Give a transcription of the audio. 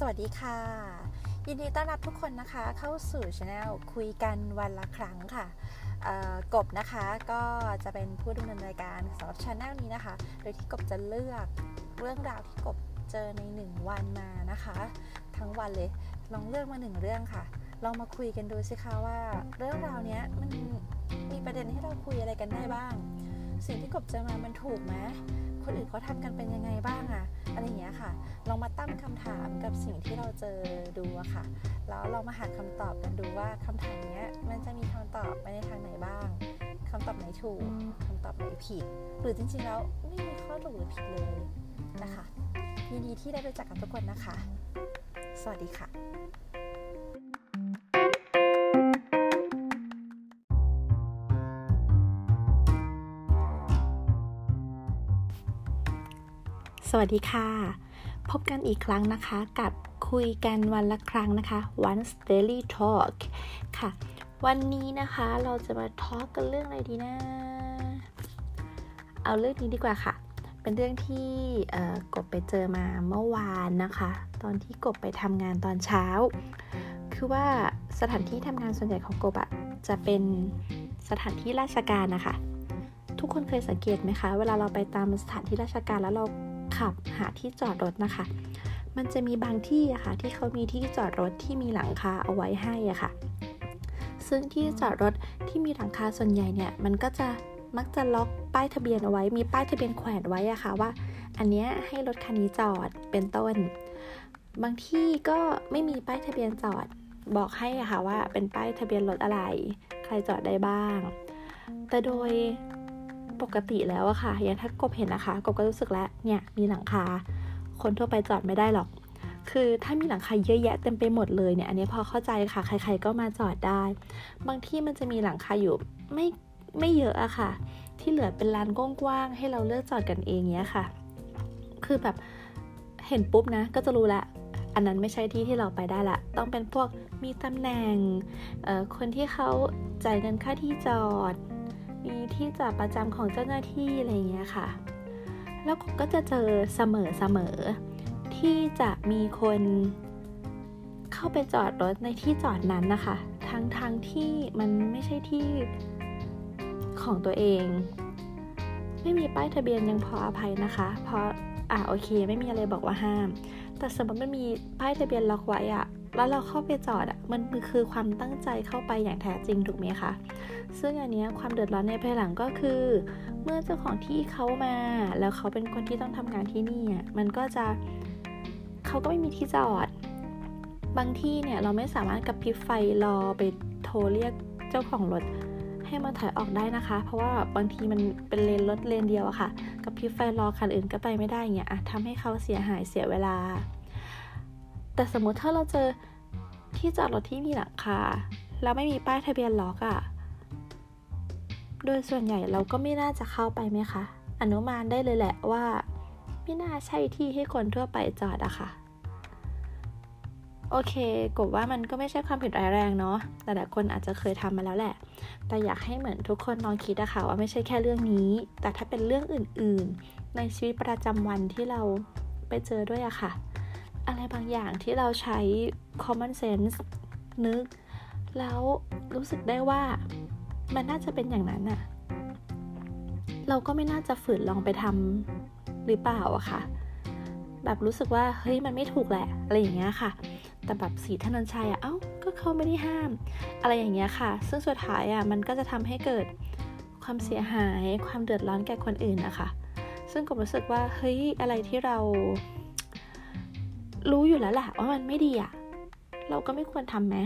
สวัสดีค่ะ ยินดีต้อนรับทุกคนนะคะเข้าสู่ช anel คุยกันวันละครั้งค่ะกบนะคะก็จะเป็นผู้ดำเนินรายการสำหรับช anel นี้นะคะ โดยที่กบจะเลือกเรื่องราวที่กบเจอใน 1 วันมานะคะ ทั้งวันเลยลองเลือกมาหนึ่งเรื่องค่ะ ลองมาคุยกันดูสิคะว่าเรื่องราวนี้มันมีประเด็นให้เราคุยอะไรกันได้บ้าง สิ่งที่กบเจอมามันถูกไหมคนอื่นเขาทำกันเป็นยังไงบ้างอะ ลองมาตั้งคำถามกับสิ่งที่เราเจอดูอะค่ะ แล้วเรามาหาคำตอบกันดูว่าคำถามนี้มันจะมีคำตอบไปในทางไหนบ้างคำตอบไหนถูกคำตอบไหนผิด หรือจริงๆแล้วไม่มีข้อถูกหรือผิดเลยนะคะยินดีที่ได้รู้จักกับทุกคนนะคะ สวัสดีค่ะสวัสดีค่ะ พบกันอีกครั้งนะคะกับคุยกันวันละครั้งนะคะ once daily talk ค่ะ วันนี้นะคะเราจะมาทอล์กกันเรื่องอะไรดีนะ เอาเรื่องนี้ดีกว่าค่ะ เป็นเรื่องที่กบไปเจอมาเมื่อวานนะคะ ตอนที่กบไปทำงานตอนเช้า คือว่าสถานที่ทำงานส่วนใหญ่ของกบอะจะเป็นสถานที่ราชการนะคะ ทุกคนเคยสังเกตไหมคะ เวลาเราไปตามสถานที่ราชการแล้วเรา ขับหาที่จอดรถนะคะ มันจะมีบางที่อะคะ่ะที่เขามีที่จอดรถที่มีหลังคาเอาไว้ให้อะคะ่ะ ซึ่งที่จอดรถที่มีหลังคาส่วนใหญ่เนี่ยมันก็จะมักจะล็อกป้ายทะเบียนเอาไว้ มีป้ายทะเบียนแขวนไว้อะคะ่ะว่า อันเนี้ยให้รถคันนี้จอดเป็นต้น บางที่ก็ไม่มีป้ายทะเบียนจอดบอกให้อะค่ะว่าเป็นป้ายทะเบียนรถอะไร ใครจอดได้บ้าง แต่โดย ปกติแล้วอะค่ะอย่างถ้ากบเห็นนะคะ กบก็รู้สึกแล้วเนี่ยมีหลังคา คนทั่วไปจอดไม่ได้หรอก คือถ้ามีหลังคาเยอะแยะเต็มไปหมดเลยเนี่ย อันนี้พอเข้าใจค่ะ ใคร ๆ ก็มาจอดได้ บางที่มันจะมีหลังคาอยู่ไม่ไม่เยอะอะค่ะ ที่เหลือเป็นลานกว้างๆให้เราเลือกจอดกันเองเนี้ยค่ะ คือแบบเห็นปุ๊บนะ ก็จะรู้ละอันนั้นไม่ใช่ที่ที่เราไปได้ละ ต้องเป็นพวกมีตำแหน่งคนที่เขาจ่ายเงินค่าที่จอด มีที่จอดประจำของเจ้าหน้าที่อะไรเงี้ยค่ะ แล้วก็จะเจอเสมอเสมอที่จะมีคนเข้าไปจอดรถในที่จอดนั้นนะคะ ทั้งทั้งที่มันไม่ใช่ที่ของตัวเอง ไม่มีป้ายทะเบียนยังพออภัยนะคะ เพราะอะโอเค ไม่มีอะไรบอกว่าห้าม แต่สมมติมันมีป้ายทะเบียนล็อกไว้อะ แล้วเราเข้าไปจอดอะมันคือความตั้งใจเข้าไปอย่างแท้จริงถูกไหมคะซึ่งอันนี้ความเดือดร้อนในภายหลังก็คือ เมื่อเจ้าของที่เขามา แล้วเขาเป็นคนที่ต้องทำงานที่นี่อะมันก็จะเขาก็ไม่มีที่จอด บางที่เนี่ยเราไม่สามารถกับพริบไฟรอไปโทรเรียกเจ้าของรถให้มาถอยออกได้นะคะ เพราะว่าบางทีมันเป็นเลนรถเลนเดียวอะค่ะ กับพริบไฟรอคันอื่นก็ไปไม่ได้เงี้ยอะทำให้เขาเสียหายเสียเวลา แต่สมมุติถ้าเราเจอที่จอดรถที่มีหลังคาแล้วไม่มีป้ายทะเบียนล็อกอะโดยส่วนใหญ่เราก็ไม่น่าจะเข้าไปไหมคะ อนุมานได้เลยแหละว่า ไม่น่าใช่ที่ให้คนทั่วไปจอดอะคะ่ะ โอเคกบว่ามันก็ไม่ใช่ความผิดร้ายแรงเนาะ แต่หลายคนอาจจะเคยทำมาแล้วแหละ แต่อยากให้เหมือนทุกคนลองคิดอะคะ่ะว่าไม่ใช่แค่เรื่องนี้ แต่ถ้าเป็นเรื่องอื่นๆ ในชีวิตประจำวันที่เราไปเจอด้วยอะคะ่ะ อะไรบางอย่างที่เราใช้ common sense นึก แล้วรู้สึกได้ว่ามันน่าจะเป็นอย่างนั้นอะเราก็ไม่น่าจะฝืนลองไปทำหรือเปล่าอะค่ะ แบบรู้สึกว่าเฮ้ยมันไม่ถูกแหละอะไรอย่างเงี้ยค่ะ แต่แบบสีธนนชัยอะเอ้าก็เขาไม่ได้ห้าม อะไรอย่างเงี้ยค่ะ ซึ่งสุดท้ายอะมันก็จะทำให้เกิดความเสียหาย ความเดือดร้อนแก่คนอื่นนะคะ ซึ่งก็รู้สึกว่าเฮ้ยอะไรที่เรา รู้อยู่แล้วแหละว่ามันไม่ดีอะเราก็ไม่ควรทำไหม